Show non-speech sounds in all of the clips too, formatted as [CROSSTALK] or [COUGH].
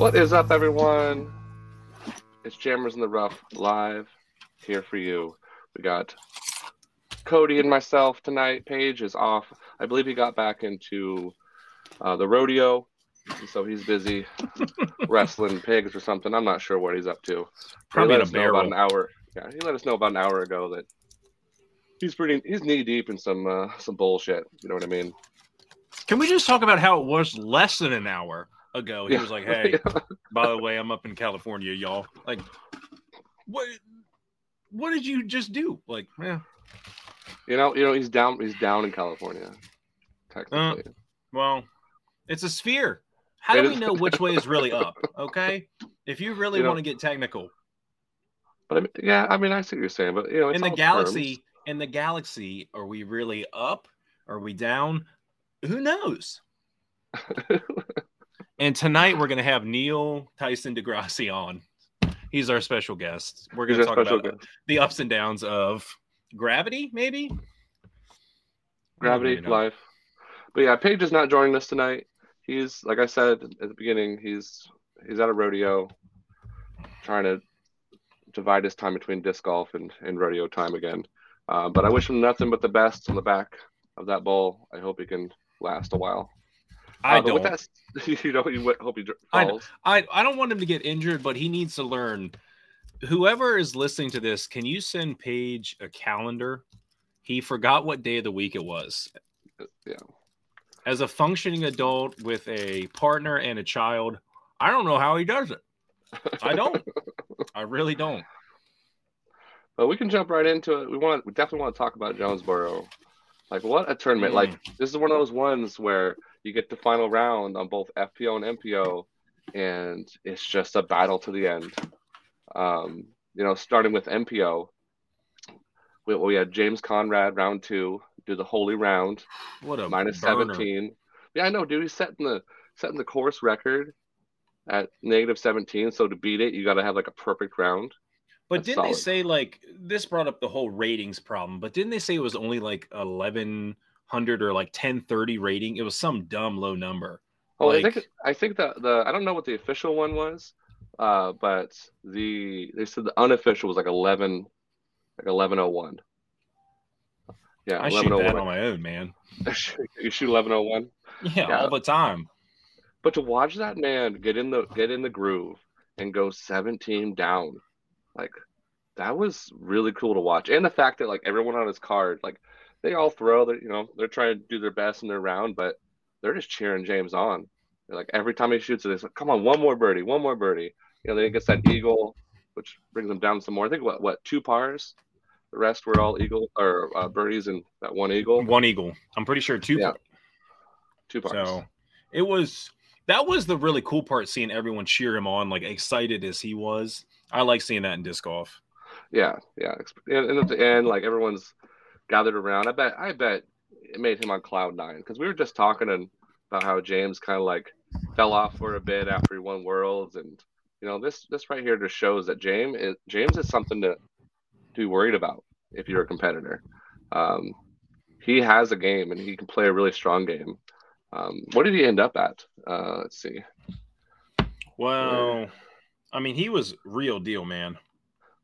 What is up, everyone? It's Jammers in the Rough live here for you. We got Cody and myself tonight. Paige is off. I believe he got back into uh, the rodeo, so he's busy [LAUGHS] wrestling pigs or something. I'm not sure what he's up to. Probably he let a us know about an hour. Yeah, he let us know about an hour ago that he's pretty. He's knee deep in some uh, some bullshit. You know what I mean? Can we just talk about how it was less than an hour ago? He Yeah. was like, [LAUGHS] "Hey, by the way, I'm up in California, y'all." Like, what? What did you just do? Like, yeah. You know, you know, he's down. He's down in California, technically. Uh, well, it's a sphere. How It do we know which way is really up? [LAUGHS] Okay, if you really You know- want to get technical, But I mean, yeah, I mean, I see what you're saying, but you know, it's in the galaxy, in the galaxy, are we really up? Are we down? Who knows? [LAUGHS] And tonight we're going to have Neil Tyson DeGrassi on. He's our special guest. We're going to talk about guest. the ups and downs of gravity, maybe. Gravity, really life. But yeah, Paige is not joining us tonight. He's like I said at the beginning, he's he's at a rodeo, trying to divide his time between disc golf and, and rodeo time again. Uh, but I wish him nothing but the best on the back of that bull. I hope he can last a while. I don't. With that, [LAUGHS] you know, you hope he dr- I falls. I, I don't want him to get injured, but he needs to learn. Whoever is listening to this, can you send Paige a calendar? He forgot what day of the week it was. Yeah. As a functioning adult with a partner and a child, I don't know how he does it. I don't. [LAUGHS] I really don't. But we can jump right into it. We want we definitely want to talk about Jonesboro. Like what a tournament. Mm. Like this is one of those ones where you get the final round on both FPO and MPO and it's just a battle to the end. Um, you know, starting with MPO, we, we had James Conrad round two, do the holy round, What a minus. 17. Yeah, I know, dude. He's setting the setting the course record at negative 17. So to beat it, you got to have like a perfect round. But That's didn't they say like this brought up the whole ratings problem? But didn't they say it was only like eleven hundred or like ten thirty rating? It was some dumb low number. Oh, I Like- think I think the the I don't know what the official one was, uh, but the they said the unofficial was like eleven, like eleven oh one. Yeah, I shoot eleven oh that on my own, man. [LAUGHS] you shoot eleven oh one. Yeah, Yeah. all the time. But to watch that man get in the get in the groove and go seventeen down, like that was really cool to watch. And the fact that like everyone on his card, like they all throw, they you know they're trying to do their best in their round, but they're just cheering James on. They're like every time he shoots it, it's like, come on, one more birdie, one more birdie. You know, then he gets that eagle, which brings them down some more. I think what what two pars. The rest were all eagle or uh, birdies and that one eagle. One eagle. I'm pretty sure two. Yeah. Two pars. So it was that was the really cool part seeing everyone cheer him on, like excited as he was. I like seeing that in disc golf. Yeah, yeah. And, and at the end, like everyone's gathered around. I bet, I bet it made him on cloud nine because we were just talking about how James kind of like fell off for a bit after he won Worlds, and you know this this right here just shows that James is James is something to to be worried about if you're a competitor. Um, he has a game and he can play a really strong game. Um, what did he end up at? Uh, let's see. Well, I mean, he was real deal, man.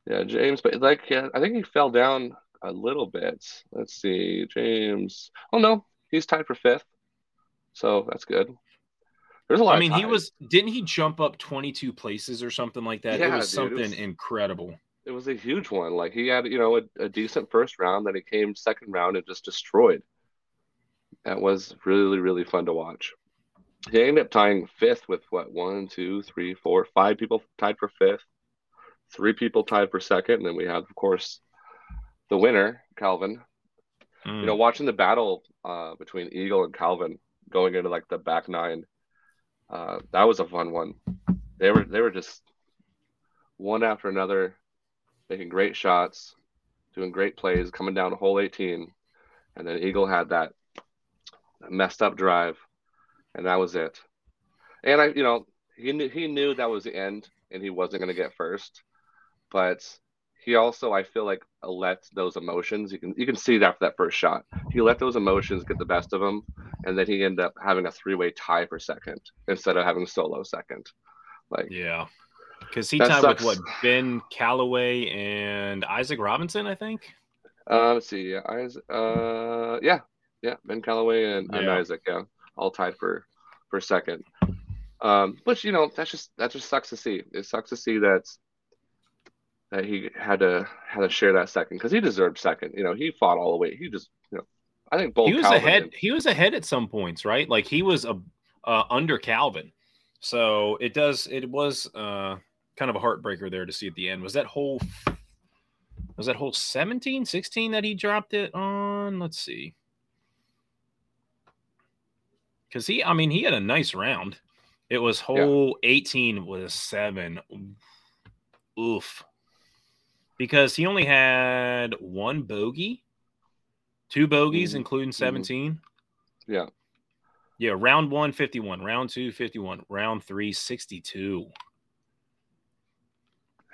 Yeah, James, but like, yeah, I think he fell down a little bit. Let's see, James. Oh no, he's tied for fifth, so that's good. There's a lot. I mean, he was didn't he jump up 22 places or something like that? Yeah, it was dude, it something was- incredible. It was a huge one. Like he had, you know, a, a decent first round, then he came second round and just destroyed. That was really, really fun to watch. He ended up tying fifth with what one, two, three, four, five people tied for fifth, three people tied for second, and then we have, of course, the winner, Calvin, Mm. you know, watching the battle uh, between Eagle and Calvin going into like the back nine, uh, that was a fun one. They were they were just one after another, making great shots, doing great plays, coming down to hole 18, and then Eagle had that messed up drive, and that was it. And I, you know, he knew he knew that was the end, and he wasn't going to get first, but he also I feel like let those emotions you can you can see that for that first shot. He let those emotions get the best of him, and then he ended up having a three way tie for second instead of having solo second. Like, yeah, because he tied sucks. with what Ben Callaway and Isaac Robinson, I think. uh, let's see, yeah, Isaac, uh, yeah, yeah, Ben Callaway and, and Isaac, yeah, all tied for for second. Um, which you know, that's just that just sucks to see. It sucks to see that that he had to had to share that second because he deserved second. You know, he fought all the way. He just, you know, I think both he was Calvin ahead. and- He was ahead at some points, right? Like he was a uh, under Calvin. So it does. It was uh, kind of a heartbreaker there to see at the end. Was that whole? Was that whole 17, 16 that he dropped it on? Let's see. Because he, I mean, he had a nice round. It was whole 18 with a seven. Oof. Because he only had one bogey, two bogeys, Mhm. including 17. yeah. Yeah, round one, 51. Round two, 51. Round three, 62.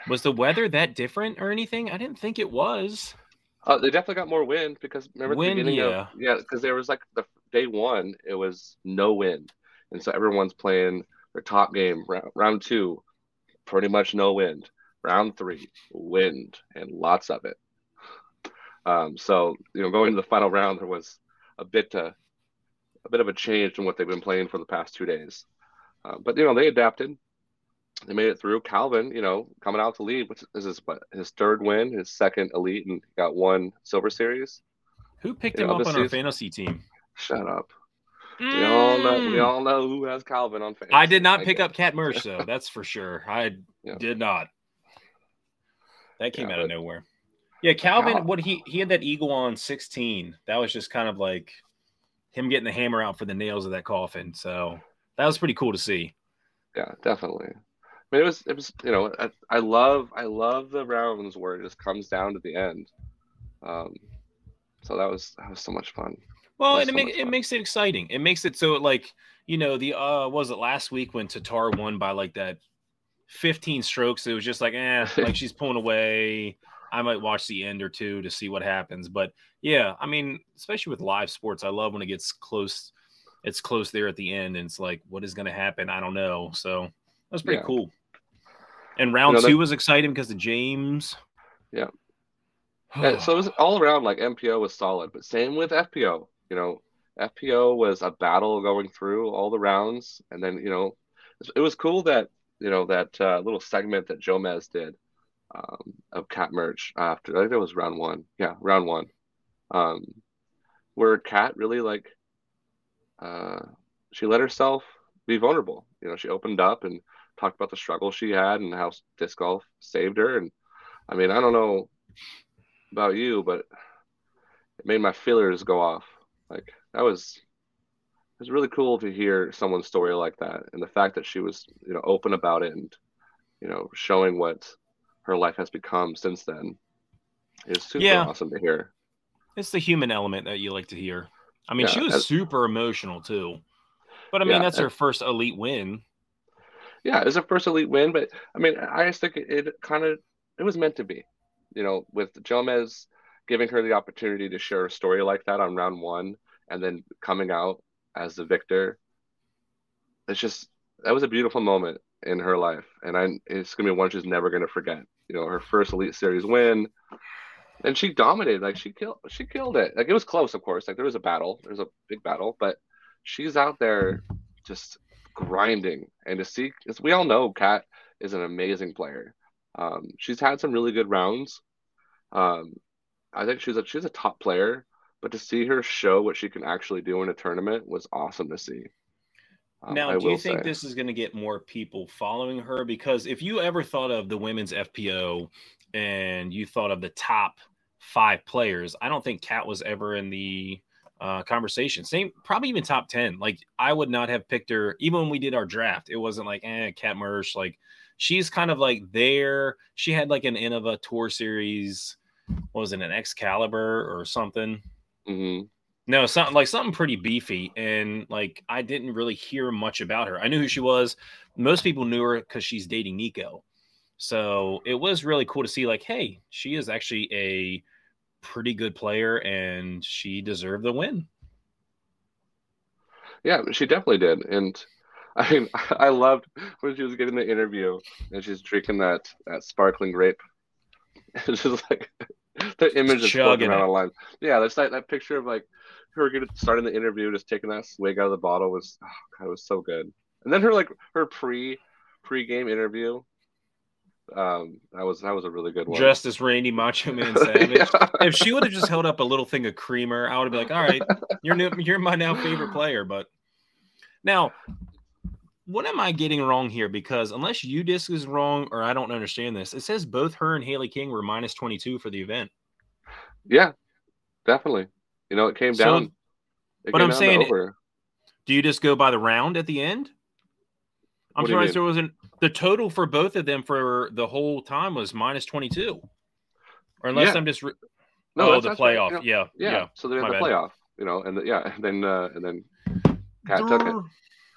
Was the weather that different or anything? I didn't think it was. Uh, they definitely got more wind because remember Wind, the beginning yeah. of yeah, because there was like the day one, it was no wind, and so everyone's playing their top game. Round, round two, pretty much no wind. Round three, wind and lots of it. Um, so you know, going to the final round, there was a bit uh, a bit of a change in what they've been playing for the past two days. Uh, but you know, they adapted. They made it through. Calvin, you know, coming out to lead, which is his what, his third win, his second elite, and got one Silver Series. Who picked Yeah, him up on our obviously- fantasy team? Shut up. We all know. We Mm. all know who has Calvin on fantasy. I did not pick did. up Kat Mertsch, though. [LAUGHS] That's for sure. I Yeah. did not. That came Yeah, out of nowhere. Yeah, Calvin. Cal- What he he had that eagle on sixteen. That was just kind of like him getting the hammer out for the nails of that coffin. So that was pretty cool to see. Yeah, definitely. I mean, it was. It was. You know, I, I love. I love the rounds where it just comes down to the end. Um, so that was that was so much fun. Well, and it, so make, it makes it exciting. It makes it so like you know the uh was it last week when Tattar won by like that 15 strokes. It was just like eh, [LAUGHS] like she's pulling away. I might watch the end or two to see what happens. But yeah, I mean, especially with live sports, I love when it gets close. It's close there at the end, and it's like, what is going to happen? I don't know. So that's pretty Yeah. cool. And round know, that- two was exciting because of James. Yeah. [SIGHS] Yeah, so it was all around like MPO was solid, but same with FPO. You know, FPO was a battle going through all the rounds, and then you know, it was cool that you know that uh, little segment that Jomez did um, of Kat Mertsch after I think that was round one. Yeah, round one, um, where Kat really like uh, she let herself be vulnerable. You know, she opened up and talked about the struggle she had and how disc golf saved her. And I mean, I don't know about you, but it made my feelers go off. Like that was it was really cool to hear someone's story like that, and the fact that she was you know open about it and you know showing what her life has become since then is super Yeah. awesome to hear. It's the human element that you like to hear. I mean, Yeah, she was as- super emotional too. But I mean, Yeah, that's and- her first elite win. Yeah, it's her first elite win, but I mean, I just think it, it kind of it was meant to be. You know, with Jomez giving her the opportunity to share a story like that on round one, and then coming out as the victor. It's just that was a beautiful moment in her life, and I it's gonna be one she's never gonna forget. You know, her first Elite Series win, and she dominated. Like she killed, she killed it. Like it was close, of course. Like there was a battle, there was a big battle, but she's out there just grinding. And to see, 'cause we all know Kat is an amazing player. Um, she's had some really good rounds. Um, I think she's a she's a top player, but to see her show what she can actually do in a tournament was awesome to see. Um, now, I do you think say. this is going to get more people following her? Because if you ever thought of the women's FPO and you thought of the top five players, I don't think Kat was ever in the uh, conversation. Same, probably even top 10. Like, I would not have picked her, even when we did our draft. It wasn't like, eh, Kat Mertsch. Like, she's kind of like there. She had like an Innova Tour Series. What was it, an Excalibur or something? Mhm. No, something like something pretty beefy, and like I didn't really hear much about her. I knew who she was. Most people knew her because she's dating Nico, so it was really cool to see. Like, hey, she is actually a pretty good player, and she deserved the win. Yeah, she definitely did. And [LAUGHS] I mean, I loved when she was getting the interview and she's drinking that that sparkling grape. [LAUGHS] It's just like [LAUGHS] the image is floating around online. Yeah, there's that, that picture of like her getting starting the interview, just taking that swig out of the bottle was oh God, it was so good. And then her like her pre pre game interview. Um, that was that was a really good one. Just as Randy Macho Man [LAUGHS] Savage. yeah. If she would have just held up a little thing of creamer, I would have been like, all right, you're new, you're my now favorite player. But now what am I getting wrong here? Because unless UDisc is wrong or I don't understand this, it says both her and Hailey King were minus 22 for the event. Yeah, definitely. You know, it came so, down. It but came I'm down saying, do you just go by the round at the end? I'm surprised there wasn't the total for both of them for the whole time was minus 22. Or unless yeah. I'm just re- no, oh, the playoff. You know, yeah, yeah, yeah. So they're in the bad. playoff, you know, and the, yeah, and then uh, and then Kat took it.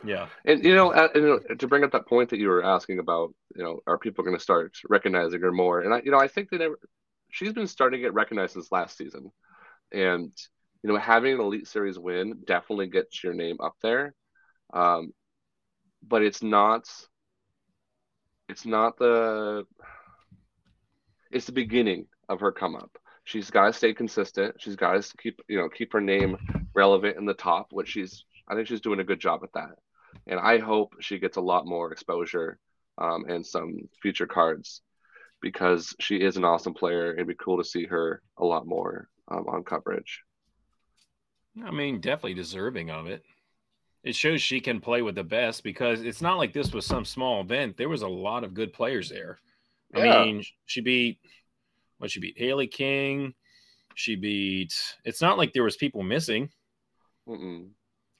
Yeah, and you know, and, you know, to bring up that point that you were asking about, you know, are people going to start recognizing her more? And I, you know, I think that never, she's been starting to get recognized since last season, and you know, having an Elite Series win definitely gets your name up there, um, but it's not, it's not the, it's the beginning of her come up. She's got to stay consistent. She's got to keep, you know, keep her name relevant in the top, which she's I think she's doing a good job at that and I hope she gets a lot more exposure um, and some future cards because she is an awesome player. It'd be cool to see her a lot more um, on coverage. I mean, definitely deserving of it. It shows she can play with the best because it's not like this was some small event. There was a lot of good players there. I yeah. mean, she beat what she beat Hailey King. She beat. It's not like there was people missing. Mm-mm.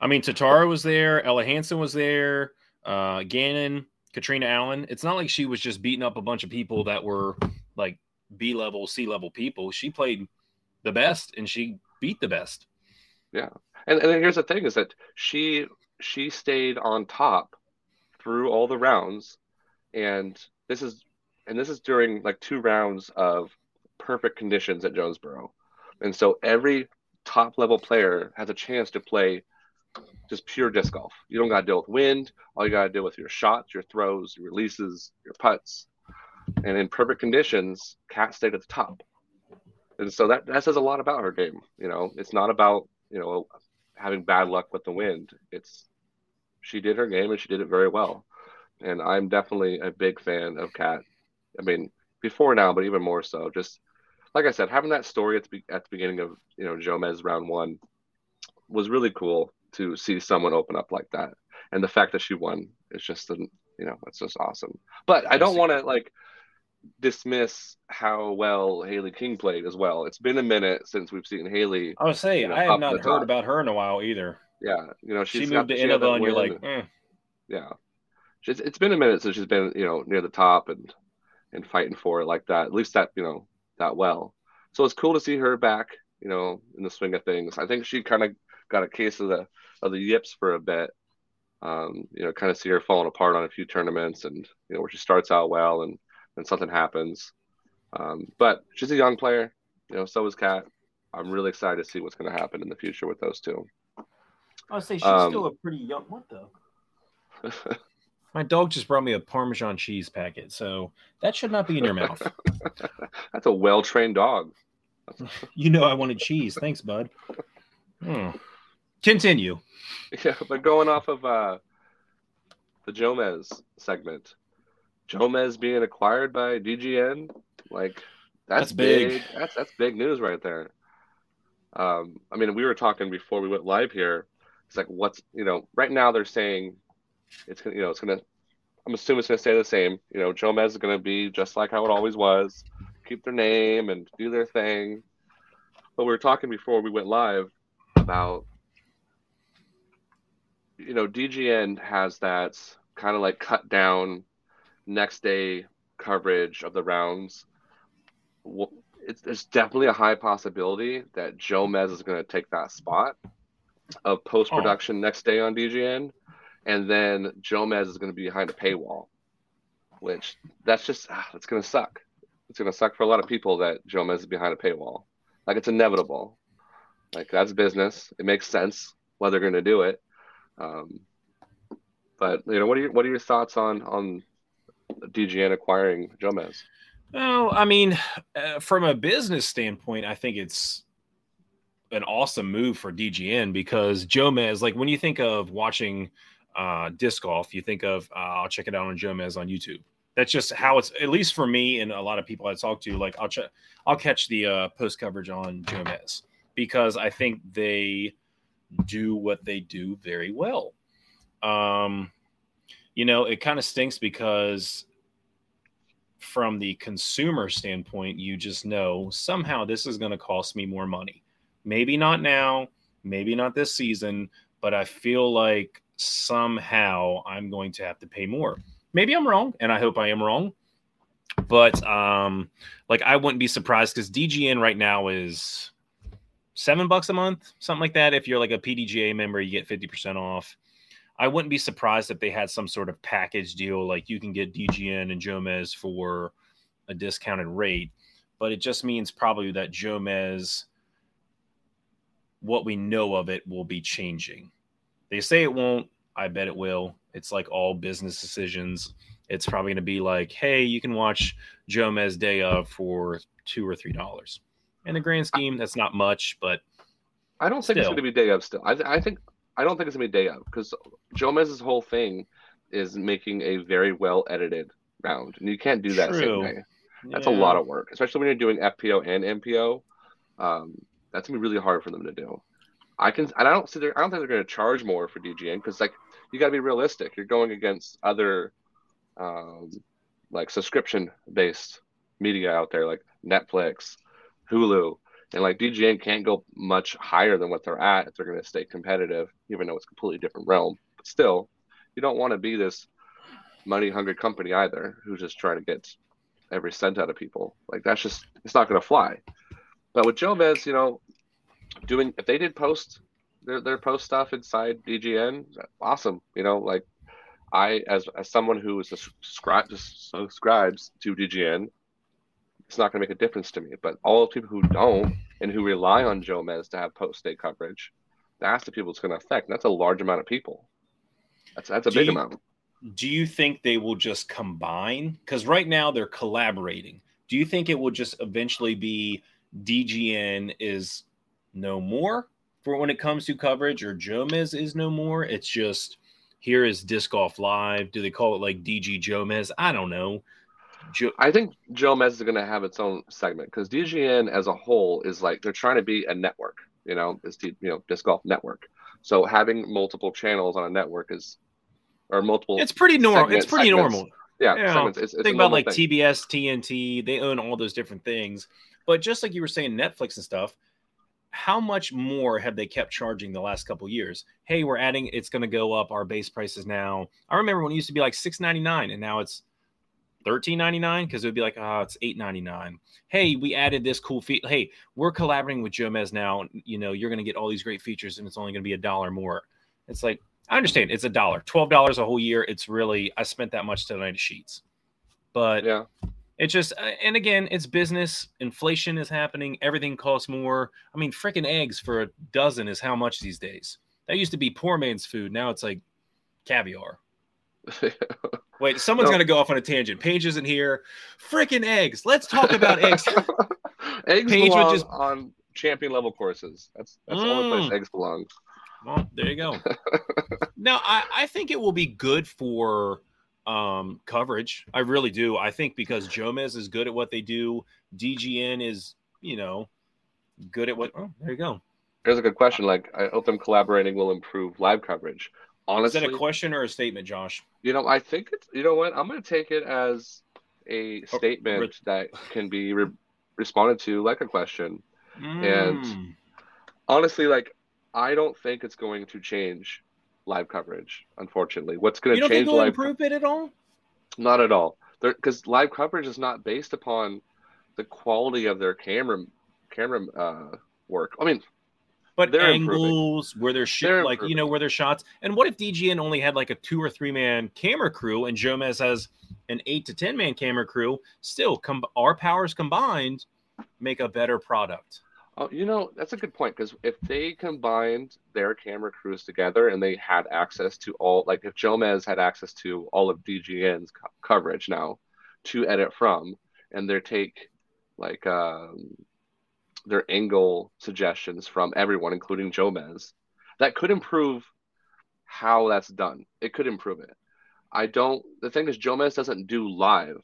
I mean, Tatara was there, Ella Hansen was there, uh, Gannon, Catrina Allen. It's not like she was just beating up a bunch of people that were like B level, C level people. She played the best and she beat the best. Yeah. And, and here's the thing is that she she stayed on top through all the rounds and this is and this is during like two rounds of perfect conditions at Jonesboro. And so every top level player has a chance to play just pure disc golf. You don't got to deal with wind. All you got to deal with your shots, your throws, your releases, your putts. And in perfect conditions, Kat stayed at the top. And so that, that says a lot about her game. You know, it's not about, you know, having bad luck with the wind. It's she did her game and she did it very well. And I'm definitely a big fan of Kat. I mean, before now, but even more so. Just like I said, having that story at the, at the beginning of, you know, Jomez round one was really cool to see someone open up like that. And the fact that she won is just, an, you know, it's just awesome. But I don't want to like dismiss how well Hailey King played as well. It's been a minute since we've seen Hailey. I was saying, you know, I have not heard top. about her in a while either. Yeah, you know, she moved to Innova, and you're like, eh. yeah, it's, it's been a minute since she's been, you know, near the top and and fighting for it like that. At least that, you know, that well. So it's cool to see her back, you know, in the swing of things. I think she kind of got a case of the of the yips for a bit. Um, you know, kind of see her falling apart on a few tournaments, and you know where she starts out well, and then something happens. Um, but she's a young player. You know, so is Kat. I'm really excited to see what's going to happen in the future with those two. I would say she's um, still a pretty young. What though? [LAUGHS] My dog just brought me a Parmesan cheese packet, so that should not be in your mouth. [LAUGHS] That's a well trained dog. [LAUGHS] you know I wanted cheese. Thanks, bud. Hmm. Continue. [LAUGHS] Yeah, but going off of uh, the Jomez segment, Jomez being acquired by DGN, like that's, that's big. big. That's that's big news right there. Um, I mean, we were talking before we went live here. It's like, what's you know, right now they're saying it's gonna, you know, it's gonna. I'm assuming it's gonna stay the same. You know, Jomez is gonna be just like how it always was, keep their name and do their thing. But we were talking before we went live about you know, DGN has that kind of like cut down next day coverage of the rounds. It's, there's definitely a high possibility that Jomez is going to take that spot of post production oh. next day on DGN, and then Jomez is going to be behind a paywall, which that's just ah, that's going to suck. It's going to suck for a lot of people that Jomez is behind a paywall. Like it's inevitable. Like that's business. It makes sense why they're going to do it. Um, But you know, what are your what are your thoughts on on DGN acquiring Jomez? Oh, I mean, uh, from a business standpoint, I think it's an awesome move for DGN because Jomez, like when you think of watching uh, disc golf, you think of uh, I'll check it out on Jomez on YouTube. That's just how it's at least for me and a lot of people I talk to. Like I'll check, I'll catch the uh, post coverage on Jomez because I think they do what they do very well. Um, you know, it kind of stinks because from the consumer standpoint, you just know somehow this is going to cost me more money. Maybe not now, maybe not this season, but I feel like somehow I'm going to have to pay more. Maybe I'm wrong, and I hope I am wrong. But um, like I wouldn't be surprised because DGN right now is seven bucks a month, something like that. If you're like a PDGA member, you get 50% off. I wouldn't be surprised if they had some sort of package deal, like you can get DGN and Jomez for a discounted rate. But it just means probably that Jomez, what we know of it, will be changing. They say it won't. I bet it will. It's like all business decisions. It's probably going to be like, hey, you can watch Jomez Day of for two or three dollars. In the grand scheme, that's not much, but I don't think still. it's going to be day of. Still, I, I think I don't think it's gonna be day of because Jomez's whole thing is making a very well edited round, and you can't do that True. same way. That's yeah. a lot of work, especially when you're doing FPO and MPO. Um, that's gonna be really hard for them to do. I can, and I don't see. I don't think they're gonna charge more for DGN because like you got to be realistic. You're going against other, um, like subscription based media out there, like Netflix, Hulu. And like DGN can't go much higher than what they're at if they're going to stay competitive, even though it's a completely different realm. But still, you don't want to be this money hungry company either who's just trying to get every cent out of people. Like that's just it's not going to fly. But with Jomez, you know, doing if they did post their their post stuff inside DGN, awesome. You know, like I as as someone who is subscribe subscribes to DGN, it's not going to make a difference to me. But all the people who don't and who rely on Jomez to have post state coverage, that's the people it's going to affect. And that's a large amount of people. That's that's a do big you, amount. Do you think they will just combine? Because right now they're collaborating. Do you think it will just eventually be DGN is no more for when it comes to coverage, or Jomez is no more? It's just here is disc golf live. Do they call it like DG Jomez? I don't know. Jo- I think Jomez is going to have its own segment because DGN as a whole is like they're trying to be a network. You know, this you know disc golf network. So having multiple channels on a network is, or multiple. It's pretty normal. It's pretty segments. normal. Yeah, you know, it's, it's think about like thing. TBS, TNT. They own all those different things. But just like you were saying, Netflix and stuff. How much more have they kept charging the last couple years? Hey, we're adding. It's going to go up. Our base prices now. I remember when it used to be like six ninety nine, and now it's thirteen ninety nine because it would be like, oh, it's eight ninety nine. Hey, we added this cool feature. Hey, we're collaborating with Jomez now. You know, you're going to get all these great features, and it's only going to be a dollar more. It's like I understand it's a dollar, twelve dollars a whole year. It's really I spent that much tonight of sheets, but yeah, it's just uh, and again, it's business. Inflation is happening. Everything costs more. I mean, freaking eggs for a dozen is how much these days? That used to be poor man's food. Now it's like caviar. Wait, someone's no. going to go off on a tangent. Paige isn't here. Freaking eggs. Let's talk about eggs. [LAUGHS] eggs Paige belong just... on champion level courses. That's that's mm. the only place mm. eggs belong. Well, there you go. [LAUGHS] now, I, I think it will be good for um, coverage. I really do. I think because Jomez is good at what they do, DGN is, you know, good at what. Oh, there you go. Here's a good question. Like, I hope them collaborating will improve live coverage. Honestly, is that a question or a statement, Josh? You know, I think it's. You know what? I'm going to take it as a oh, statement oh, that can be re- responded to like a question. Mm. And honestly, like I don't think it's going to change live coverage. Unfortunately, what's going to change live improve it at all? Not at all. Because live coverage is not based upon the quality of their camera camera uh, work. I mean, but they're angles improving. where they're, sh- they're like you know where their shots. And what if DGN only had like a two or three man camera crew and Jomez has an eight to ten man camera crew? Still, com- our powers combined make a better product. Oh, you know, that's a good point because if they combined their camera crews together and they had access to all, like if Jomez had access to all of DGN's co- coverage now to edit from, and they take like um, their angle suggestions from everyone, including Jomez, that could improve how that's done. It could improve it. I don't. The thing is, Jomez doesn't do live,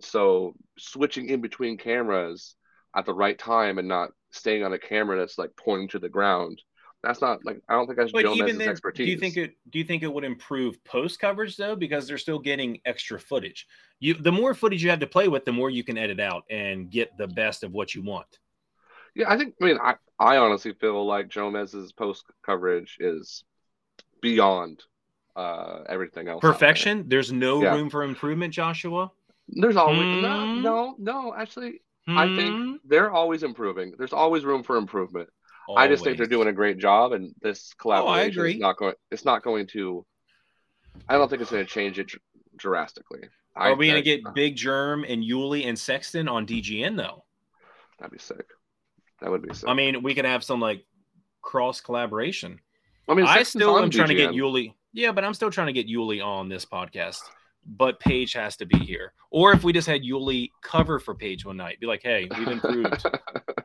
so switching in between cameras at the right time and not staying on a camera that's like pointing to the ground. That's not like I don't think that's But Jomez's even then, expertise. do you think it do you think it would improve post coverage though? Because they're still getting extra footage. You the more footage you have to play with, the more you can edit out and get the best of what you want. Yeah, I think. I mean, I, I honestly feel like Jomez's post coverage is beyond uh, everything else. out there. Perfection. There's no Yeah. room for improvement, Joshua. There's always no, Hmm? no, no. Actually, I Hmm? think they're always improving. There's always room for improvement. I just think they're Oh, doing a great job, and this collaboration agree. is not going. It's not going to. I don't think it's going to change it dr- drastically. I, Are we gonna I- get Big Jerm and Uli and Sexton on DGN though? That'd be sick. That would be sick. I mean, we could have some like cross collaboration. I mean, I still am trying to get Uli. Yeah, but I'm still trying to get Uli on this podcast. But Paige has to be here. Or if we just had Uli cover for Paige one night, be like, hey, we've improved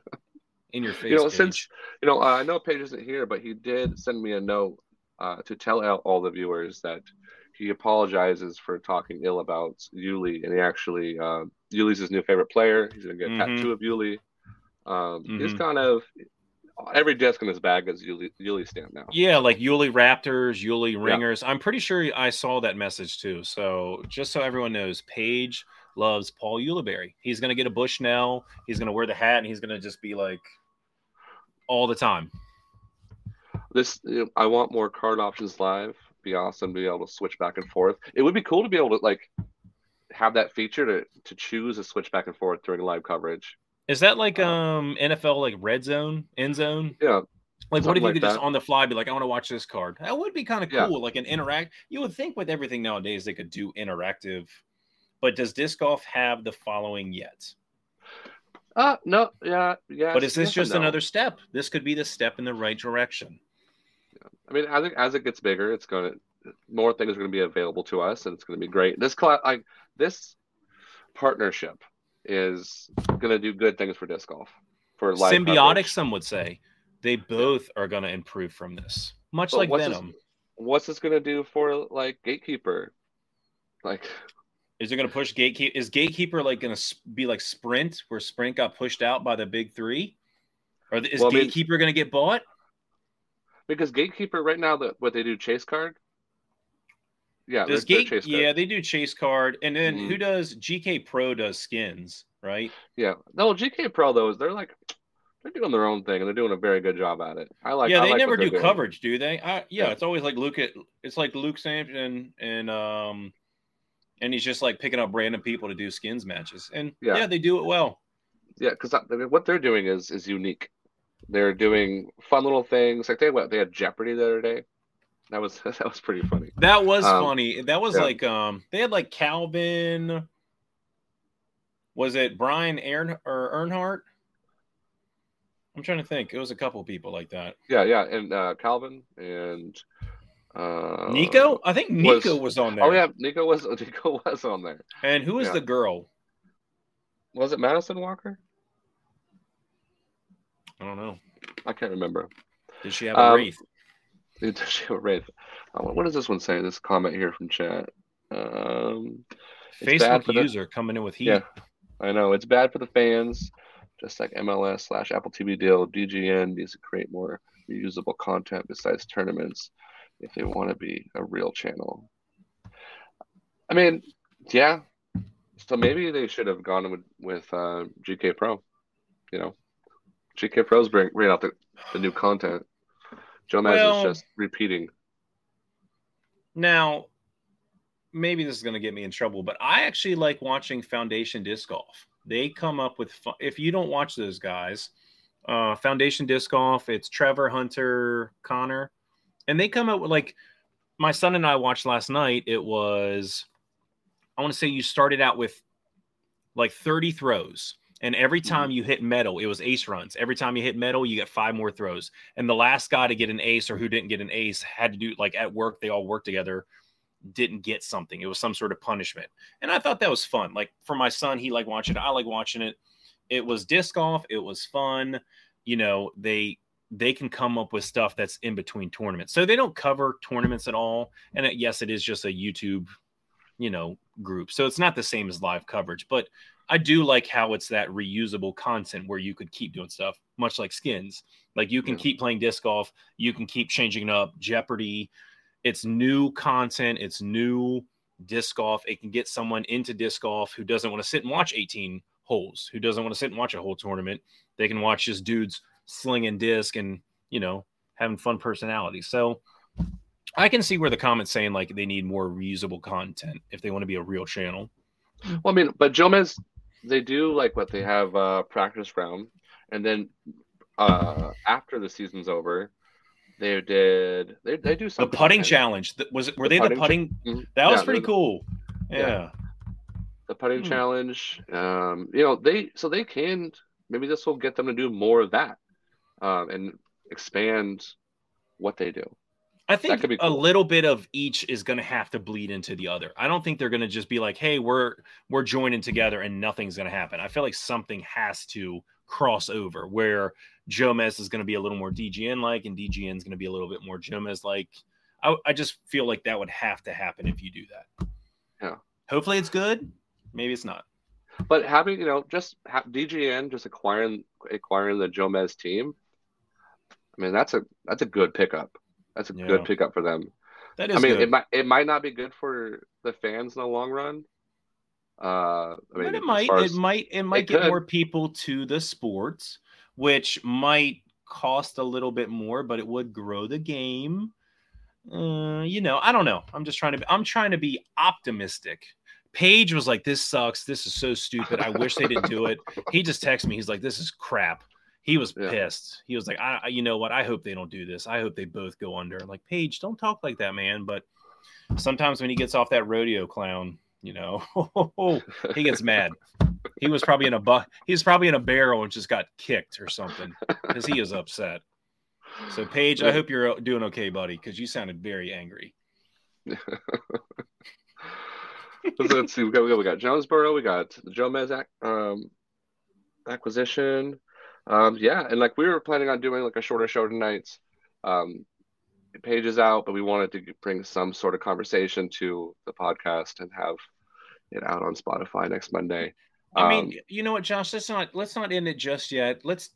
[LAUGHS] in your face. you know, Paige. since you know, I know Paige isn't here, but he did send me a note uh, to tell all, all the viewers that he apologizes for talking ill about Uli, and he actually uh, Uli's his new favorite player. He's gonna get a Mhm. tattoo of Uli. Um, He's Mhm. kind of every disc in his bag is Uli, Uli stamp now. Yeah, like Uli Raptors, Uli Ringers. I'm pretty sure I saw that message too. So just so everyone knows, Paige loves Paul Ulibarri. He's gonna get a Bushnell. He's gonna wear the hat, and he's gonna just be like all the time. This you know, I want more card options live. Be awesome to be able to switch back and forth. It would be cool to be able to like have that feature to to choose a switch back and forth during live coverage. Is that like Uh, um NFL like red zone, end zone? Yeah, Like, what if you like could just on the fly be like, I want to watch this card? That would be kind of Yeah. cool, like an interact. You would think with everything nowadays they could do interactive, but does disc golf have the following yet? Uh no, yeah, yeah. but is this just no. another step? This could be the step in the right direction. I mean, I think as it gets bigger, it's going to more things are going to be available to us, and it's going to be great. This class, like this partnership, is going to do good things for disc golf for live Symbiotic, coverage. some would say. They both are going to improve from this, much But like what's this- Venom. What's this going to do for like Gatekeeper? Like, Is it going to push Gatekeeper? Is Gatekeeper like going to be like Sprint, where Sprint got pushed out by the big three? Or is Well, I mean- Gatekeeper going to get bought? because Gatekeeper right now, what they do chase card. Yeah, Does they're- Gate? Yeah, they do Chase Card, and then Mhm. who does GK Pro does skins, right? yeah. No, GK Pro though is they're like they're doing their own thing and they're doing a very good job at it. I like. yeah, I they like never do doing. coverage, do they? I, yeah, Yeah. it's always like Luke. It's like Luke Sampson and um, and he's just like picking up random people to do skins matches, and yeah, Yeah. they do it well. Yeah, because what they're doing is is unique. They're doing fun little things. Like they what they had Jeopardy the other day. That was [LAUGHS] that was pretty funny. That was Um, funny. That was yeah. like um, they had like Calvin. Was it Brian Ern or Earnhardt? I'm trying to think. It was a couple people like that. Yeah, yeah, and uh, Calvin and uh, Nico, I think Nico was, was- on there. Oh yeah, Nico was [LAUGHS] Nico was on there. And who is Yeah. the girl? Was it Madison Walker? I don't know. I can't remember. Did she have a Um, wreath? It- wraith. Uh, what does this one say? This comment here from chat. Um, Facebook the- user coming in with heat. Yeah. I know it's bad for the fans. Just like MLS slash Apple TV deal, DGN needs to create more reusable content besides tournaments if they want to be a real channel. I mean, yeah. So maybe they should have gone with with uh, GK Pro. You know, GK Pro's bring bring out the, the new content. Jomez Well- is just repeating. Now, maybe this is going to get me in trouble, but I actually like watching Foundation Disc Golf. They come up with fun. If you don't watch those guys, uh, Foundation Disc Golf, it's Trevor Hunter, Connor, and they come up with like my son and I watched last night. It was, I want to say you started out with like 30 throws, And every mm-hmm. time you hit metal, it was ace runs. Every time you hit metal, you get five more throws. And the last guy to get an ace or who didn't get an ace had to do like at work, they all worked together, didn't get something. It was some sort of punishment. And I thought that was fun. Like for my son, he liked watching it. I like watching it. It was disc golf. It was fun. You know, they they can come up with stuff that's in between tournaments. So they don't cover tournaments at all. And it, yes, it is just a YouTube, you know, group. So it's not the same as live coverage, but I do like how it's that reusable content where you could keep doing stuff, much like skins. Like you can yeah. keep playing disc golf, you can keep changing it up. Jeopardy, it's new content, it's new disc golf. It can get someone into disc golf who doesn't want to sit and watch 18 holes, who doesn't want to sit and watch a whole tournament. They can watch just dudes slinging disc and you know having fun personalities. So I can see where the comments saying like they need more reusable content if they want to be a real channel. Well, I mean, but Jomez, they do like what they have uh, practice round, and then uh, after the season's over, they did they, they do something. The putting challenge was it? Were the they putting the putting? Ch- mm-hmm. That was pretty cool. Yeah. yeah. The putting hmm. challenge. Um, you know they so they can maybe this will get them to do more of that um, and expand what they do. I think cool. a little bit of each is going to have to bleed into the other. I don't think they're going to just be like, "Hey, we're we're joining together and nothing's going to happen." I feel like something has to cross over where Jomez is going to be a little more DGN like, and DGN is going to be a little bit more Jomez like. I, I just feel like that would have to happen if you do that. Yeah. Hopefully, it's good. Maybe it's not. But having you know just have DGN just acquiring acquiring the Jomez team I mean, that's a that's a good pickup. That's a yeah. good pickup for them. That is. I mean, good. it might it might not be good for the fans in the long run. Uh, I mean, but it might it might it might it get could. more people to the sports, which might cost a little bit more, but it would grow the game. Uh, you know, I don't know. I'm just trying to. Be, I'm trying to be optimistic. Paige was like, "This sucks. This is so stupid. I wish they didn't do it." [LAUGHS] He just texted me. He's like, "This is crap." He was yeah. pissed. He was like, I, you know what? I hope they don't do this. I hope they both go under. I'm like, Paige, don't talk like that, man. But sometimes when he gets off that rodeo clown, you know, [LAUGHS] he gets mad. He was probably in a bu- he was probably in a barrel and just got kicked or something because he is upset. So Paige, I hope you're doing okay, buddy, because you sounded very angry. [LAUGHS] Let's see. We got, we got Jonesboro. We got the Jomez um, acquisition. Um, yeah, and like we were planning on doing like a shorter show tonight. Um, Paige is out, but we wanted to bring some sort of conversation to the podcast and have it out on Spotify next Monday. I mean, um, you know what, Josh? Let's not let's not end it just yet. Let's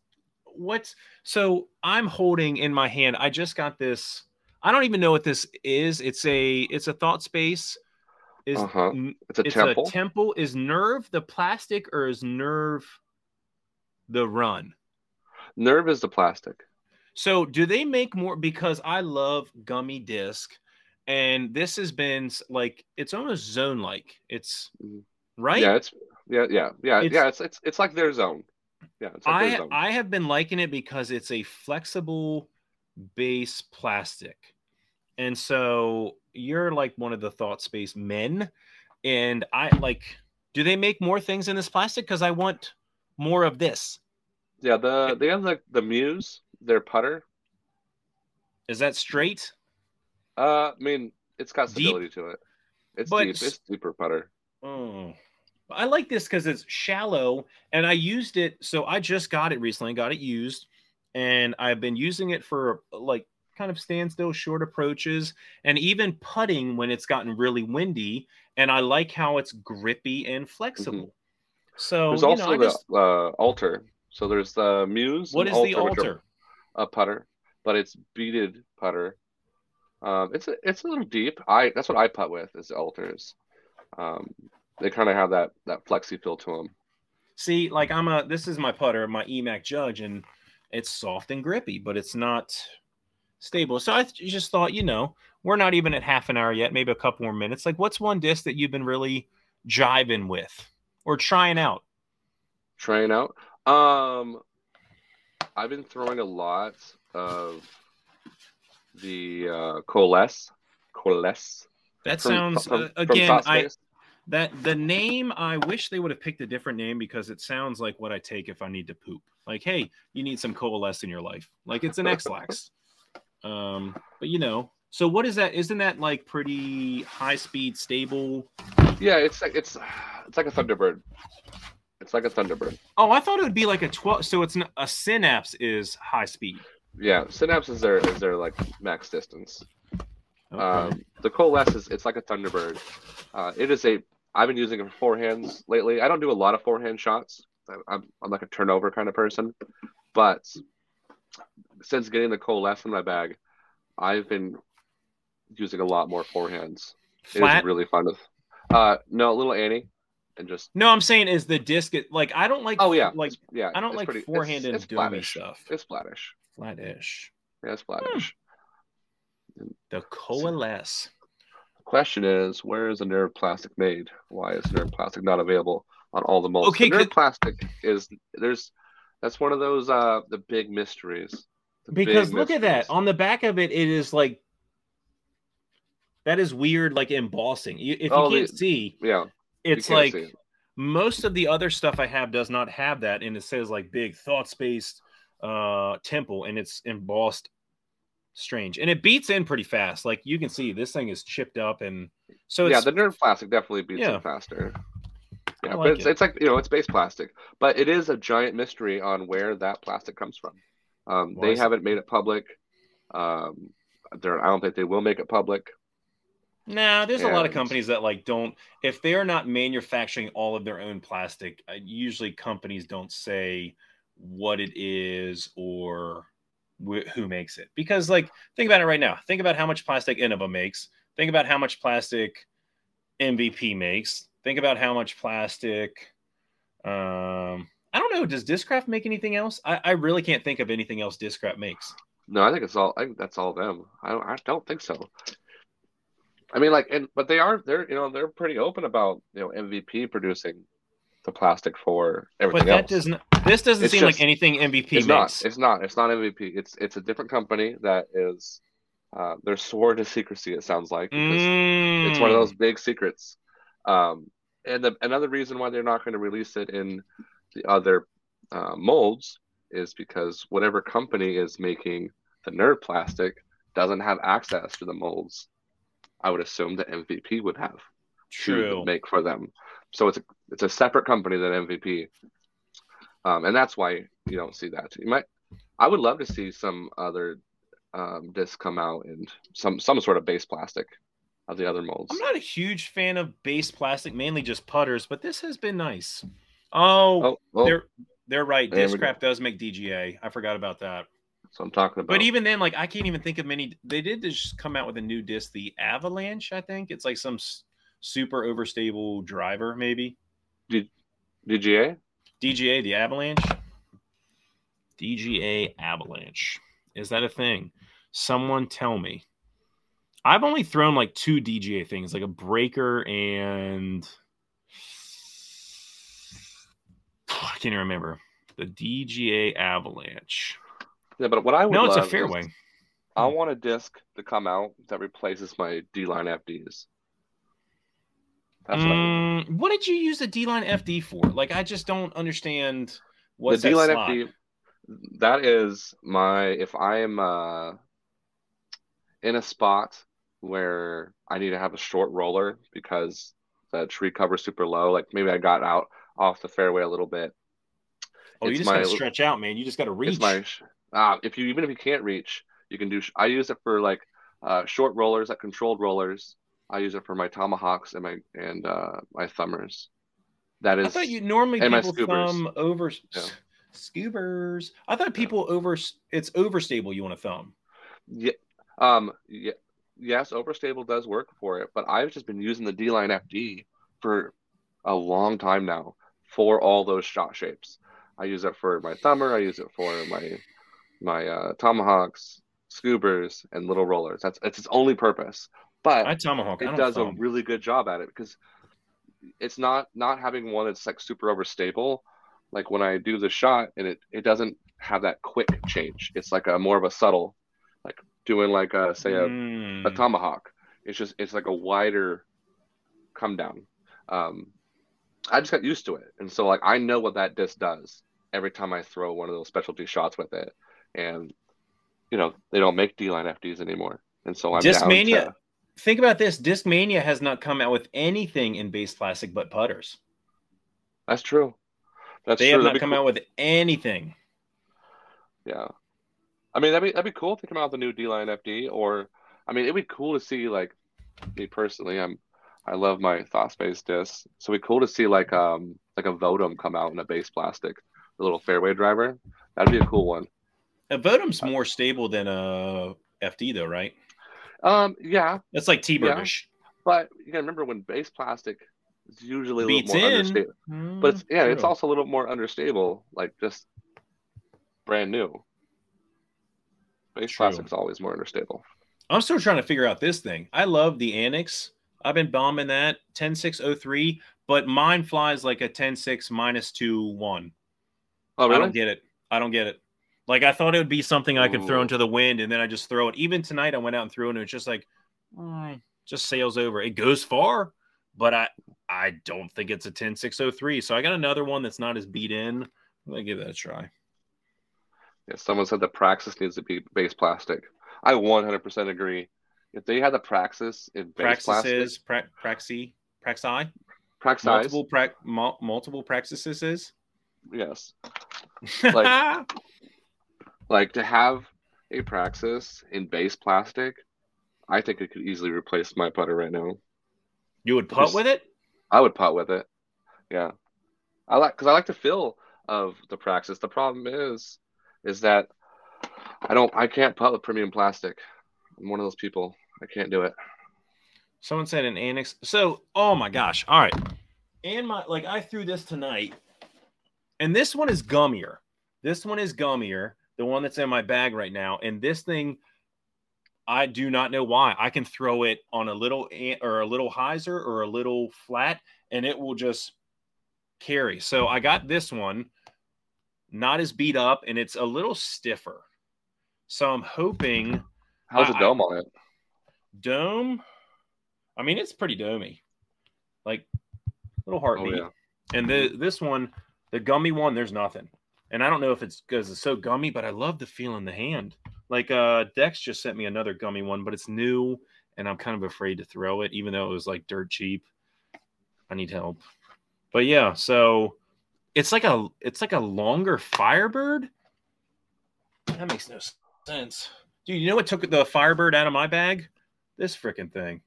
what's so I'm holding in my hand. I just got this. I don't even know what this is. It's a it's a thought space. Is uh-huh. it's a it's temple. A temple is nerve the plastic or is nerve the run? Nerve is the plastic. So do they make more? Because I love gummy disc, and this has been like it's almost zone like. It's mm-hmm. right. Yeah, it's yeah, yeah, yeah, it's, yeah. It's it's it's like their zone. Yeah, like I I have been liking it because it's a flexible base plastic, and so you're like one of the thought space men, and I like. Do they make more things in this plastic? Because I want more of this. Yeah, the they have like the Muse, their putter. Is that straight? Uh, I mean, it's got stability deep? to it. It's but, deep. It's deeper putter. Oh, I like this because it's shallow, and I used it. So I just got it recently. Got it used, and I've been using it for like kind of standstill short approaches and even putting when it's gotten really windy. And I like how it's grippy and flexible. Mm-hmm. So there's also know, the just... uh, altar so there's the Muse. What is the altar? A putter, but it's beaded putter. Um, it's a, it's a little deep. I that's what I putt with is the altars. Um, they kind of have that that flexy feel to them. See, like I'm a this is my putter, my Emac Judge, and it's soft and grippy, but it's not stable. So I just thought, you know, we're not even at half an hour yet, maybe a couple more minutes. Like, what's one disc that you've been really jiving with or trying out? Trying out. Um, I've been throwing a lot of the uh, coalesce, coalesce. That from, sounds from, uh, again. I that the name I wish they would have picked a different name because it sounds like what I take if I need to poop. Like, hey, you need some coalesce in your life. Like it's an Ex-Lax. [LAUGHS] um, but you know, so what is that? Isn't that like pretty high speed, stable? Yeah, it's like it's it's like a Thunderbird. It's like a Thunderbird. Oh, I thought it would be like a 12. So it's a synapse is high speed. Yeah, Synapse is their is their like max distance. Okay. Um, the Coalesce is it's like a Thunderbird. Uh, it is a I've been using it for forehands lately. I don't do a lot of forehand shots. I'm, I'm, like a turnover kind of person, but since getting the Coalesce in my bag, I've been using a lot more forehands. It is really fun. With, uh, no, little Annie, and just no, I'm saying is the disc it- like I don't like. oh yeah, like yeah. I don't like pretty, it's- and it's flattish. stuff. It's flattish. Flat-ish. Yeah, it's flattish. The coalesce. Question is, where is the nerve plastic made? Why is nerve plastic not available on all the molds? Okay, the nerve plastic is there's that's one of those uh the big mysteries. The big Because look at that on the back of it, it is like that is weird, like embossing. You, if Oh, you can't the- see, yeah, it's like it. most of the other stuff I have does not have that, and it says like big thought space uh temple, and it's embossed strange, and it beats in pretty fast. Like you can see, this thing is chipped up, and so yeah, the nerve plastic definitely beats Yeah. it faster. Yeah, like but it's, it. it's like you know it's base plastic, but it is a giant mystery on where that plastic comes from. Um, they haven't made it public. Um, I don't think they will make it public. Nah, there's a lot of companies that like don't if they're not manufacturing all of their own plastic. uh, Usually, companies don't say what it is or wh- who makes it because, like, think about it right now. Think about how much plastic Innova makes. Think about how much plastic MVP makes. Think about how much plastic. Um, I don't know. Does Discraft make anything else? I, I really can't think of anything else Discraft makes. No, I think it's all. I think that's all them. I don't. I don't think so. I mean, like, and but they are. They're you know they're pretty open about you know MVP producing the plastic for everything But that else. doesn't. This doesn't It's seem just- like anything MVP it's makes. not. It's not. It's not MVP. It's it's a different company that is. Uh, they're sworn to secrecy. It sounds like because it's one of Mm. those big secrets. Um, and the, another reason why they're not going to release it in the other uh, molds is because whatever company is making the nerve plastic doesn't have access to the molds. I would assume that MVP would have to True. make for them. So it's a it's a separate company than MVP, um, and that's why you don't see that. You might. I would love to see some other um, discs come out and some some sort of base plastic of the other molds. I'm not a huge fan of base plastic, mainly just putters, but this has been nice. Oh, Oh, well, they're they're right. Discraft does make DGA. I forgot about that. So I'm talking about. But even then, like I can't even think of many. They did just come out with a new disc, the Avalanche. I think it's like some s- super overstable driver, maybe Did DGA. DGA, the Avalanche. DGA Avalanche. Is that a thing? Someone tell me. I've only thrown like two DGA things, like a breaker and [SIGHS] I can't even remember. The DGA Avalanche. Yeah, but what I would No, it's a is fairway. I want a disc to come out that replaces my D line FDs. That's what Mm, what did you use the D line FD for? Like, I just don't understand what's the D line. FD. That is my if I am uh, in a spot where I need to have a short roller because the tree cover's super low. Like maybe I got out off the fairway a little bit. Oh, you It's just got to stretch out, man. You just got to reach. It's my uh, if you even if you can't reach, you can do. I use it for like uh, short rollers, like controlled rollers. I use it for my tomahawks and my and uh, my thumbers. That is. I thought you normally people thumb over Yeah. scoobers. I thought people over it's overstable. You want to thumb. Yeah. Um. Yeah. Yes, overstable does work for it, but I've just been using the D line FD for a long time now for all those shot shapes. I use it for my thumber. I use it for my my uh, tomahawks, scoobers, and little rollers. That's it's its only purpose. But I tomahawk. It don't does a really good job at it because it's not not having one that's like super overstable. Like when I do the shot and it it doesn't have that quick change. It's like a more of a subtle, like doing like a say a, Mm. a tomahawk. It's just it's like a wider come down. um, I just got used to it, and so like I know what that disc does every time I throw one of those specialty shots with it, and you know they don't make D line FDs anymore, and so I'm Discmania. To, think about this: Discmania has not come out with anything in base plastic but putters. That's true. That's they true. have not come cool. out with anything. Yeah, I mean that'd be that'd be cool if they come out with a new D line FD, or I mean it'd be cool to see like me personally. I'm I love my thought space disc, so it'd be cool to see like um like a Votum come out in a base plastic, a little fairway driver. That'd be a cool one. A Votum's more stable than a FD though, right? Um, yeah, it's like T-Birdish. Yeah. But you gotta remember when base plastic is usually a Beats little more in. understable. Mm, but it's, yeah, true. it's also a little more understable, like just brand new. Base true. plastic's always more understable. I'm still trying to figure out this thing. I love the Annex. I've been bombing that 10603, but mine flies like a 106 minus 2 1. Oh, really? I don't get it. I don't get it. Like I thought it would be something I could Ooh. throw into the wind, and then I just throw it. Even tonight, I went out and threw it, and it's just like, mm, just sails over. It goes far, but I I don't think it's a 10603. So I got another one that's not as beat in. I'm gonna give that a try. Yeah, someone said the Praxis needs to be base plastic. I 100% agree. If they had the Praxis in base Praxis plastic, is pra- Praxi, Praxi, Praxis, multiple pra- mul- multiple Praxises is. Yes. [LAUGHS] Like like to have a Praxis in base plastic, I think it could easily replace my putter right now. You would putt Just, with it? I would putt with it. Yeah. I like because I like the feel of the Praxis. The problem is, is that I don't, I can't putt with premium plastic. I'm one of those people. I can't do it. Someone said an annex. So, oh my gosh. All right. And my, like, I threw this tonight, and this one is gummier. This one is gummier the one that's in my bag right now. And this thing, I do not know why. I can throw it on a little or a little hyzer or a little flat, and it will just carry. So I got this one, not as beat up, and it's a little stiffer. So I'm hoping. How's the dome on it? Dome. I mean, it's pretty domey, like little oh, heartbeat. Oh, yeah. And the this one, the gummy one, there's nothing. And I don't know if it's because it's so gummy, but I love the feel in the hand. Like uh Dex just sent me another gummy one, but it's new and I'm kind of afraid to throw it, even though it was like dirt cheap. I need help. But yeah, so it's like a it's like a longer Firebird. That makes no sense. Dude, you know what took the Firebird out of my bag? This freaking thing.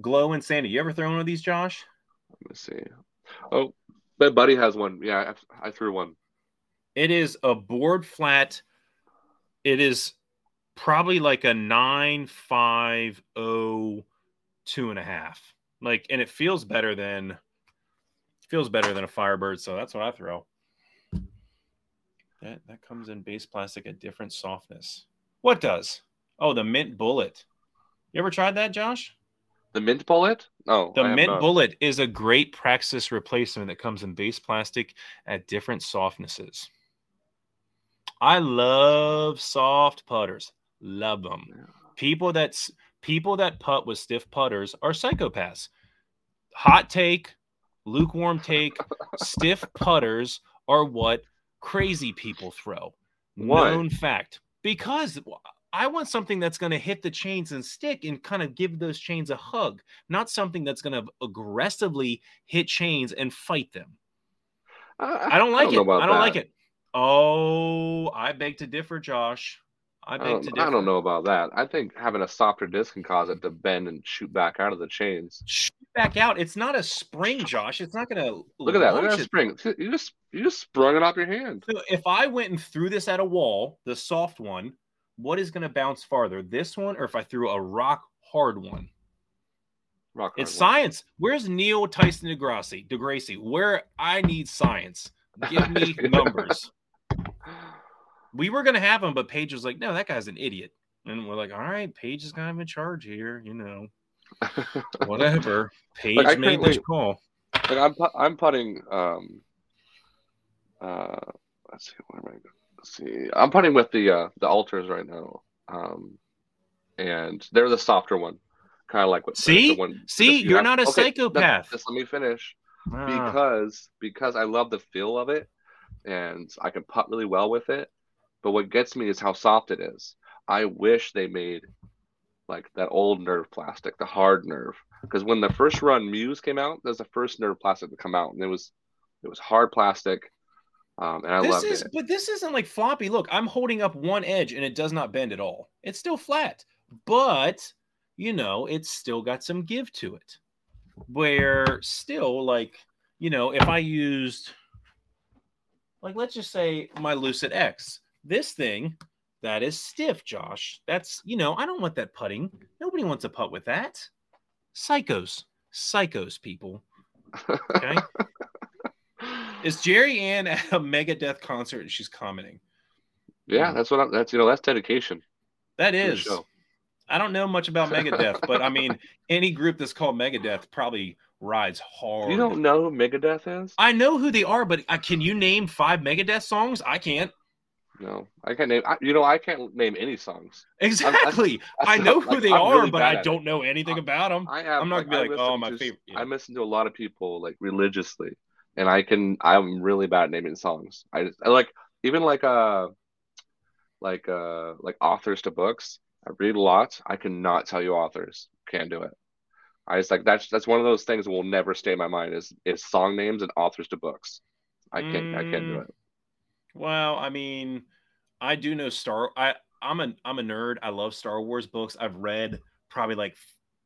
Glow and Sandy. You ever thrown one of these, Josh? Let me see. Oh, my buddy has one. Yeah, I, I threw one. It is a board flat. It is probably like a nine five oh two and a half. Like, and it feels better than feels better than a Firebird. So that's what I throw. That that comes in base plastic at different softness. What does? Oh, the mint bullet. You ever tried that, Josh? The mint bullet? Oh, the mint not. bullet is a great Praxis replacement that comes in base plastic at different softnesses. I love soft putters. Love them. People that's people that putt with stiff putters are psychopaths. Hot take, lukewarm take, stiff [LAUGHS] putters are what crazy people throw. What? Known fact. Because I want something that's going to hit the chains and stick and kind of give those chains a hug, not something that's going to aggressively hit chains and fight them. Uh, I don't like I don't it. I don't that. like it. Oh, I beg to differ, Josh. I beg I to differ. I don't know about that. I think having a softer disc can cause it to bend and shoot back out of the chains. Shoot back out. It's not a spring, Josh. It's not going to look at that. Look at that spring. You just you just sprung it off your hand. So if I went and threw this at a wall, the soft one, what is going to bounce farther, this one or if I threw a rock hard one? Rock hard it's one. science. Where's Neil Tyson DeGrassi? DeGrassi, where I need science. Give me [LAUGHS] numbers we were gonna have him, but Paige was like, "No, that guy's an idiot." And we're like, "All right, Paige is kind of in charge here, you know." [LAUGHS] Whatever. Paige like, made this call. Like I'm, I'm putting. Um, uh, let's see, where am I? Let's see, I'm putting with the uh, the alters right now, um, and they're the softer one, kind of like what. See? the one, See, you you're not a okay, psychopath. Just let me finish. Ah. because because I love the feel of it and I can putt really well with it. But what gets me is how soft it is. I wish they made like that old nerve plastic, the hard nerve. Because when the first run Muse came out, that was the first nerve plastic to come out, and it was it was hard plastic, um, and I this loved is, it. but this isn't like floppy. Look, I'm holding up one edge and it does not bend at all. It's still flat, but you know, it's still got some give to it. Where still, like, you know, if I used, like, let's just say my Lucid X, this thing that is stiff, Josh. That's, you know, I don't want that putting. Nobody wants a putt with that. Psychos, psychos, people. Okay. [LAUGHS] Is Jerry Ann at a Megadeth concert and she's commenting? yeah, that's what I'm. That's you know that's dedication. That is. I don't know much about Megadeth, but I mean, [LAUGHS] any group that's called Megadeth probably rides hard. You don't know who Megadeth is? I know who they are, but uh, can you name five Megadeth songs? I can't. No, I can't name. I, you know, I can't name any songs. Exactly. I That's know who like, they I'm are, really but I don't know anything about them. I. I'm not gonna I be like, oh, my to- favorite- yeah. I listen to a lot of people like religiously, and I can. I'm really bad at naming songs. I just I like even like uh like uh like authors to books. I read a lot. I cannot tell you authors. Can't do it. I just like that's that's one of those things that will never stay in my mind is is song names and authors to books. I can't I can't do Mm. it. Well, I mean, I do know Star. I I'm a I'm a nerd. I love Star Wars books. I've read probably like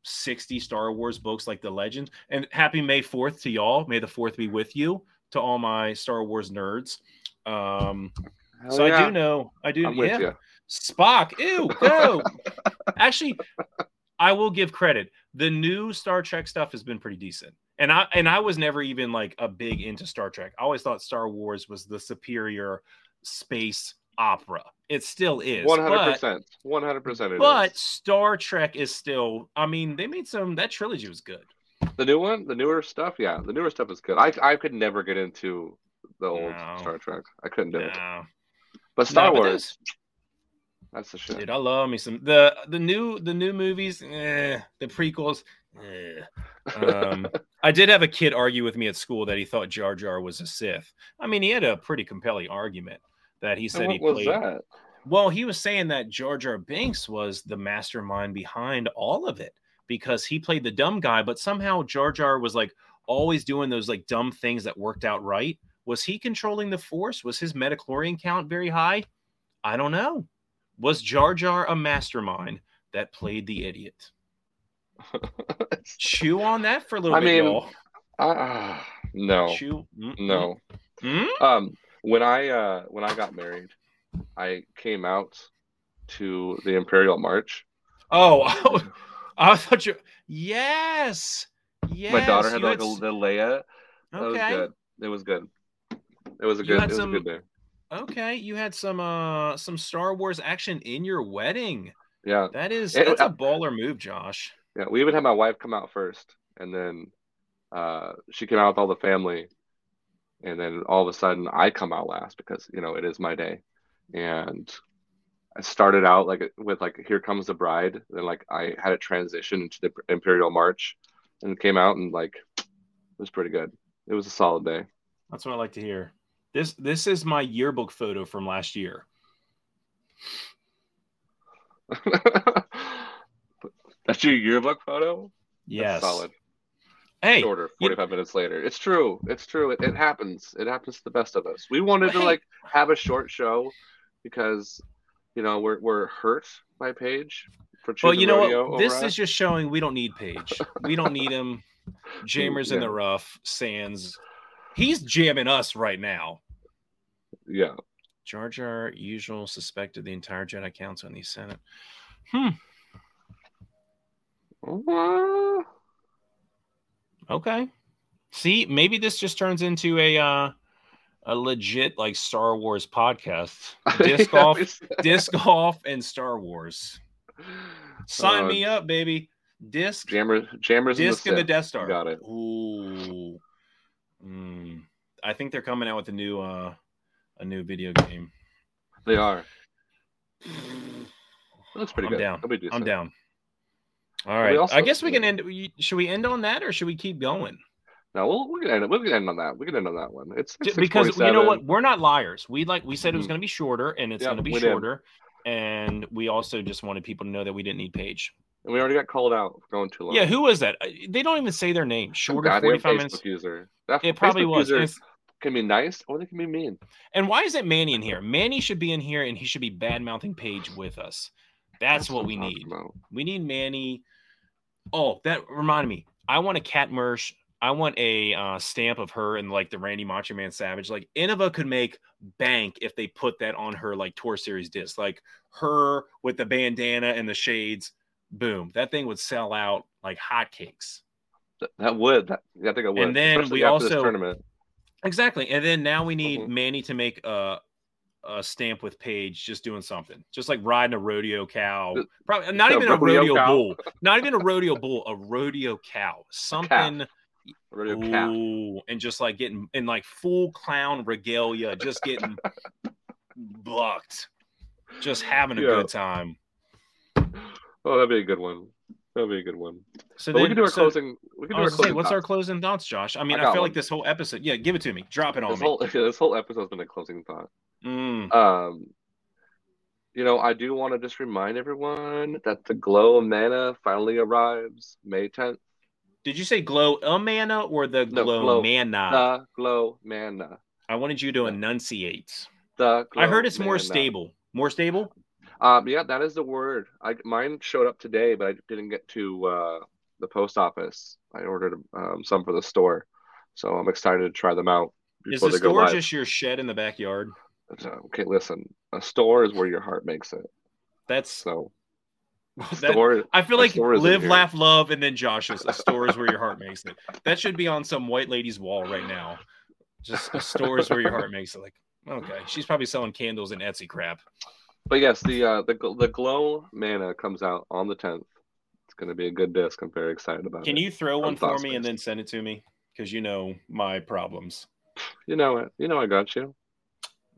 60 Star Wars books, like the Legends. And happy May 4th to y'all. May the 4th be with you to all my Star Wars nerds. Um, Hell so I do know. I do. I'm yeah. you. Spock. Ew. Go. [LAUGHS] Actually, I will give credit. The new Star Trek stuff has been pretty decent. And I and I was never even like a big into Star Trek. I always thought Star Wars was the superior space opera. It still is. One hundred but- percent. One hundred percent. But Star Trek is still. I mean, they made some. That trilogy was good. the new one, the newer stuff, yeah, the newer stuff is good. I I could never get into the old No. Star Trek. I couldn't do it. But Star No, but Wars, that's the shit. Dude, I love me some the the new the new movies, eh, the prequels. Um, [LAUGHS] I did have a kid argue with me at school that he thought Jar Jar was a Sith. I mean, he had a pretty compelling argument that he said what he was played. that? Well, he was saying that Jar Jar Binks was the mastermind behind all of it because he played the dumb guy, but somehow Jar Jar was like always doing those like dumb things that worked out right. Was he controlling the force? Was his midi-chlorian count very high? I don't know. Was Jar Jar a mastermind that played the idiot? [LAUGHS] Chew on that for a little I bit, mean. Ah, no, Chew. no. mm, mm. Um, when I uh when I got married, I came out to the Imperial March. Oh, [LAUGHS] I thought you. Yes. Yes. My daughter had like a, s- the Leia. That was Okay. good. It was good. It was a good. had It was a good day. Okay, you had some uh some Star Wars action in your wedding. Yeah, That is It- that's a baller move, Josh. Yeah. We even had my wife come out first, and then uh, she came out with all the family, and then all of a sudden I come out last because you know it is my day, and I started out like with like "Here Comes the Bride," then like I had a transition into the Imperial March, and came out and like it was pretty good. It was a solid day. That's what I like to hear. This this is my yearbook photo from last year. [LAUGHS] That's your yearbook photo. Yes. That's solid. Hey, Shorter, you- 45 minutes later. It's true. It's true. It, it happens. It happens to the best of us. We wanted to like have a short show because you know we're we're hurt by Paige for well, you know what? This is just showing we don't need Paige. We don't need him. [LAUGHS] Jammers in the rough, Sands. He's jamming us right now. yeah. Jar Jar, usual suspected the entire Jedi Council in the Senate. Hmm. Uh, Okay. See, maybe this just turns into a uh a legit like Star Wars podcast. [LAUGHS] Disc yeah, golf, [LAUGHS] disc golf, and Star Wars. Sign Uh, me up, baby. Disc, Jammers, jammers, disc, in and the the Death Star. Got it. Ooh. Mm. I think they're coming out with a new uh a new video game. They are. [SIGHS] It looks pretty I'm good. down. I'm down. All right. also- I guess we can end. Should we end on that or should we keep going? No, we'll we can end. We can end on that. We can end on that one. It's, it's because you know what we're not liars we like we said it was Mhm. going to be shorter and it's going to be we did. shorter and we also just wanted people to know that we didn't need Paige And we already got called out for going too long. yeah who was that Uh, they don't even say their name shorter 45 Facebook minutes user. That it probably Facebook was can be nice or they can be mean. and why is it manny in here manny should be in here and he should be bad mouthing Paige with us that's what we need about. we need manny oh that reminded me i want a Kat Mertsch I want a uh, stamp of her and like the Randy Macho Man Savage. Like Innova could make bank if they put that on her like tour series disc. Like her with the bandana and the shades. Boom, that thing would sell out like hotcakes. That, that would. That, I think it would. And then especially we also- tournament. Exactly. And then now we need Mhm. Manny to make a a stamp with Paige just doing something, just like riding a rodeo cow. Probably not even a rodeo rodeo cow? bull, [LAUGHS] not even a rodeo bull, a rodeo cow. Something. Cap. Ooh, and just like getting in like full clown regalia, just getting bucked, just having a Yeah. good time. Oh, that'd be a good one. That'd be a good one. So then, we can do our so- closing. We can do our say, what's our closing thoughts, Josh? I mean, I I, feel one. like this whole episode. Yeah, give it to me. Drop it on This me. whole [LAUGHS] this whole episode's been a closing thought. Mm. Um, you know, I do want to just remind everyone that the glow of mana finally arrives May 10th. Did you say glow a mana or the No, glow, glow. mana? The glow mana. I wanted you to enunciate. The I heard it's more stable. More stable? Um, yeah, that is the word. I mine showed up today, but I didn't get to uh, the post office. I ordered um, some for the store, so I'm excited to try them out Is before the they go store just your shed in the backyard? So, okay, listen, a store is where your heart makes it. That's So, [LAUGHS] that, store. I feel like store is in live, laugh, love, and then Josh's. A store is where your heart makes it. That should be on some white lady's wall right now. Just a store is where your heart makes it. Like, okay, she's probably selling candles and Etsy crap. But yes, the uh, the the glow mana comes out on the 10th. It's going to be a good disc. I'm very excited about Can it. you throw one for me and then send it to me? Because you know my problems. You know it. You know I got you.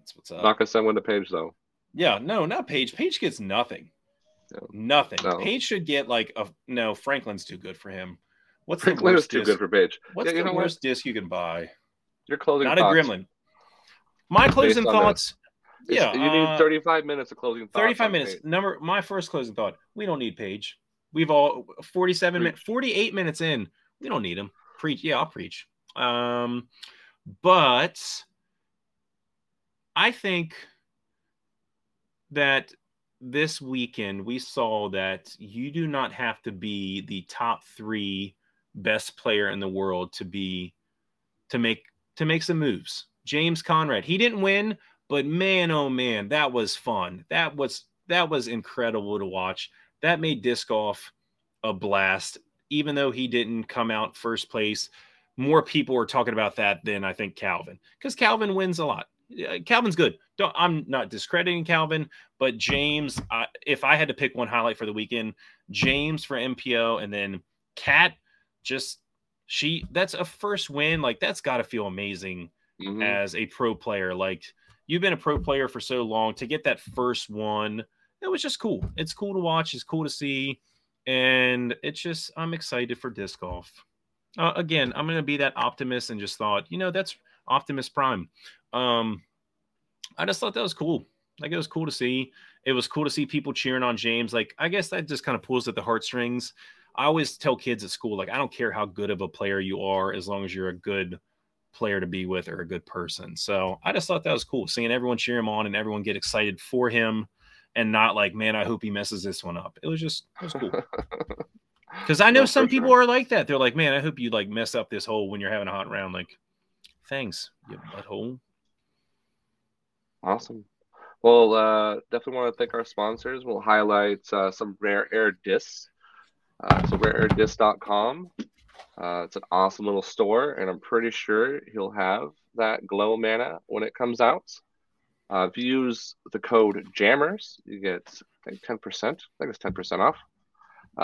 That's what's up. Not gonna send one to Paige though. Yeah, no, not Paige. Paige gets nothing. No. Nothing. No. Paige should get like a no. Franklin's too good for him. What's Franklin the is worst too disc? good for Paige. What's yeah, you the know what? worst disc you can buy? Your closing Not thoughts. a gremlin. My closing that. thoughts. Yeah, you need uh, 35 minutes of closing thoughts. 35 minutes. Number my first closing thought. We don't need Paige. We've all 47 minutes, 48 minutes in. We don't need him. Preach. Yeah, I'll preach. Um, but I think that this weekend we saw that you do not have to be the top three best player in the world to be to make to make some moves. James Conrad, he didn't win, but man, oh man, that was fun. That was that was incredible to watch. That made disc golf a blast. Even though he didn't come out first place, more people were talking about that than I think Calvin, because Calvin wins a lot. Yeah, Calvin's good. Don't, I'm not discrediting Calvin, but James, I, if I had to pick one highlight for the weekend, James for MPO, and then Kat. just she. That's a first win. Like that's got to feel amazing Mhm. as a pro player. Like you've been a pro player for so long to get that first one, it was just cool. It's cool to watch. It's cool to see, and it's just I'm excited for disc golf. Uh, again, I'm gonna be that optimist and just thought, you know, that's Optimus Prime. Um, I just thought that was cool. Like it was cool to see. It was cool to see people cheering on James. Like I guess that just kind of pulls at the heartstrings. I always tell kids at school, like I don't care how good of a player you are, as long as you're a good player to be with or a good person. So I just thought that was cool seeing everyone cheer him on and everyone get excited for him and not like, man, I hope he messes this one up. It was just, it was cool. [LAUGHS] Because I know No, some people sure. are like that. They're like, man, I hope you like mess up this hole when you're having a hot round. Like, thanks, you butthole. Awesome. Well, uh, definitely want to thank our sponsors. We'll highlight uh, some rare air discs. Uh, so rareairdisc.com. Uh, it's an awesome little store, and I'm pretty sure he'll have that glow mana when it comes out. Uh, if you use the code Jammers, you get I think 10%. I think it's 10% off.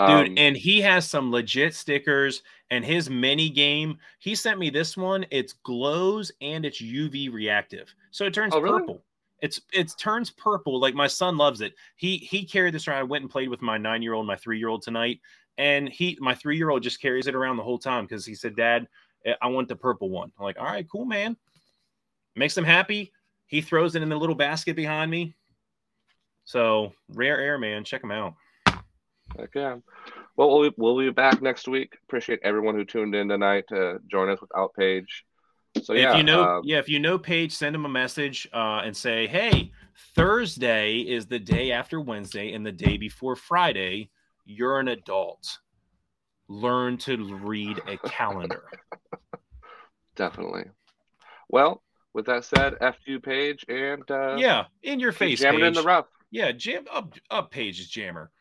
Dude, Um, and he has some legit stickers and his mini game. He sent me this one. It's glows and it's UV reactive. So it turns Oh, really? purple. It's it turns purple. Like my son loves it. He he carried this around. I went and played with my nine year old, my three year old tonight, And he, my three year old, just carries it around the whole time because he said, "Dad, eh, I want the purple one." I'm like, "All right, cool, man." Makes him happy. He throws it in the little basket behind me. So rare air, man. Check him out. Heck yeah. Well, we'll, we'll be back next week. Appreciate everyone who tuned in tonight to join us without Paige. So yeah, if you know, um, yeah, if you know Paige, send him a message uh, and say, "Hey, Thursday is the day after Wednesday and the day before Friday. You're an adult. Learn to read a calendar." [LAUGHS] definitely. Well, with that said, F you, Paige, and uh, yeah, in your face, jamming in the rough. Yeah, jam up, up, Paige's jammer.